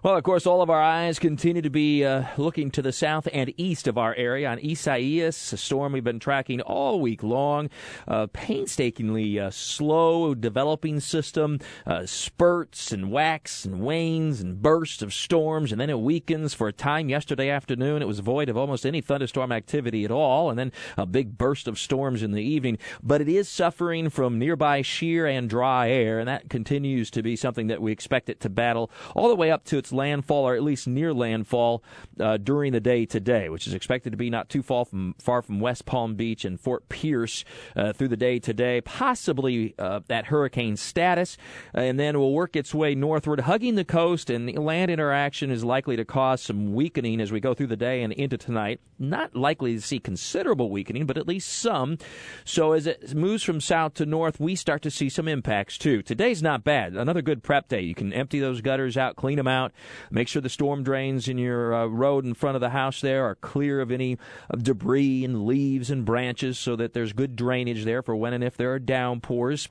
Well, of course, all of our eyes continue to be uh, looking to the south and east of our area on Isaias, a storm we've been tracking all week long. Uh, painstakingly uh, slow developing system, uh, spurts and whacks and wanes and bursts of storms, and then it weakens for a time yesterday afternoon. It was void of almost any thunderstorm activity at all, and then a big burst of storms in the evening. But it is suffering from nearby shear and dry air, and that continues to be something that we expect it to battle all the way up to its landfall, or at least near landfall, uh, during the day today, which is expected to be not too far from far from West Palm Beach and Fort Pierce uh, through the day today, possibly uh, at hurricane status, and then it will work its way northward, hugging the coast, and the land interaction is likely to cause some weakening as we go through the day and into tonight. Not likely to see considerable weakening, but at least some. So as it moves from south to north, we start to see some impacts too. Today's not bad. Another good prep day. You can empty those gutters out, clean them out, Make sure the storm drains in your uh, road in front of the house there are clear of any debris and leaves and branches so that there's good drainage there for when and if there are downpours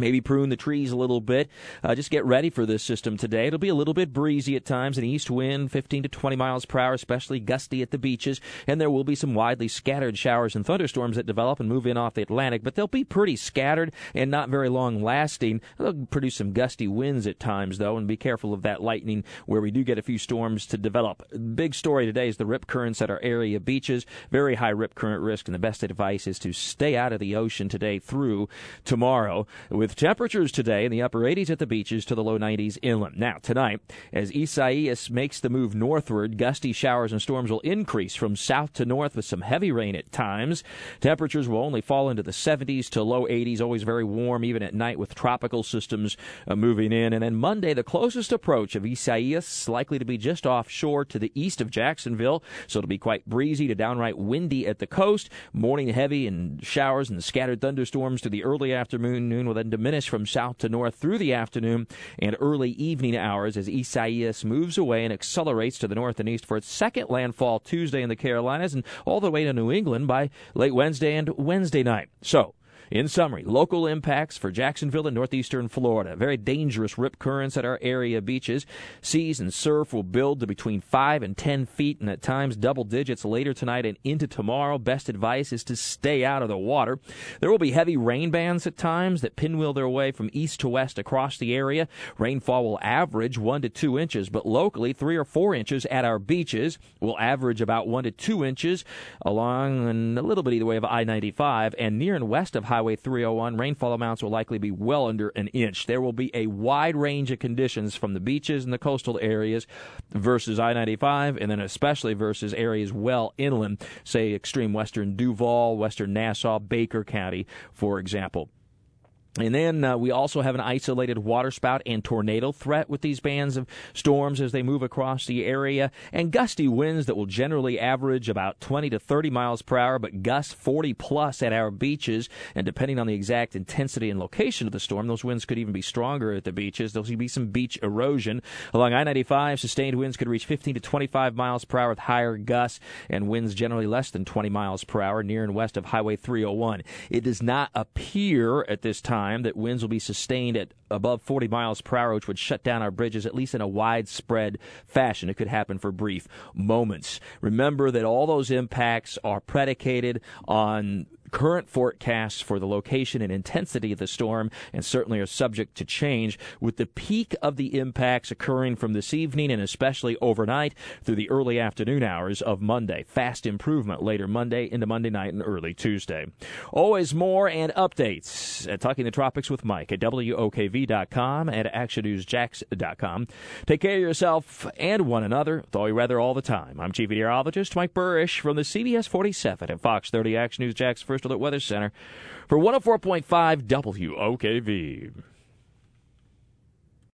maybe prune the trees a little bit. Uh, just get ready for this system today. It'll be a little bit breezy at times, an east wind, 15 to 20 miles per hour, especially gusty at the beaches, and there will be some widely scattered showers and thunderstorms that develop and move in off the Atlantic, but they'll be pretty scattered and not very long lasting. They'll produce some gusty winds at times, though, and be careful of that lightning where we do get a few storms to develop. Big story today is the rip currents at our area beaches. Very high rip current risk, and the best advice is to stay out of the ocean today through tomorrow with with temperatures today in the upper 80s at the beaches to the low 90s inland. Now, tonight, as Isaias makes the move northward, gusty showers and storms will increase from south to north with some heavy rain at times. Temperatures will only fall into the 70s to low 80s, always very warm even at night with tropical systems uh, moving in. And then Monday, the closest approach of Isaias likely to be just offshore to the east of Jacksonville, so it'll be quite breezy to downright windy at the coast. Morning heavy and showers and scattered thunderstorms to the early afternoon noon will diminish from south to north through the afternoon and early evening hours as Isaias moves away and accelerates to the north and east for its second landfall Tuesday in the Carolinas and all the way to New England by late Wednesday and Wednesday night. So, in summary, local impacts for Jacksonville and northeastern Florida. Very dangerous rip currents at our area beaches. Seas and surf will build to between 5 and 10 feet and at times double digits later tonight and into tomorrow. Best advice is to stay out of the water. There will be heavy rain bands at times that pinwheel their way from east to west across the area. Rainfall will average 1 to 2 inches, but locally 3 or 4 inches at our beaches will average about 1 to 2 inches along and a little bit either way of I-95 and near and west of Highway Highway 301. Rainfall amounts will likely be well under an inch. There will be a wide range of conditions from the beaches and the coastal areas versus I 95, and then especially versus areas well inland, say extreme western Duval, western Nassau, Baker County, for example. And then uh, we also have an isolated waterspout and tornado threat with these bands of storms as they move across the area, and gusty winds that will generally average about 20 to 30 miles per hour, but gusts 40 plus at our beaches. And depending on the exact intensity and location of the storm, those winds could even be stronger at the beaches. There'll be some beach erosion. Along I 95, sustained winds could reach 15 to 25 miles per hour with higher gusts, and winds generally less than 20 miles per hour near and west of Highway 301. It does not appear at this time time that winds will be sustained at above 40 miles per hour, which would shut down our bridges, at least in a widespread fashion. It could happen for brief moments. Remember that all those impacts are predicated on current forecasts for the location and intensity of the storm and certainly are subject to change with the peak of the impacts occurring from this evening and especially overnight through the early afternoon hours of Monday. Fast improvement later Monday into Monday night and early Tuesday. Always more and updates at Talking the Tropics with Mike at WOKV.com and ActionNewsJax.com. Take care of yourself and one another with all your weather all the time. I'm Chief Meteorologist Mike Buresh from the CBS 47 and Fox 30 Action News Jax First Alert Weather Center for 104.5 WOKV.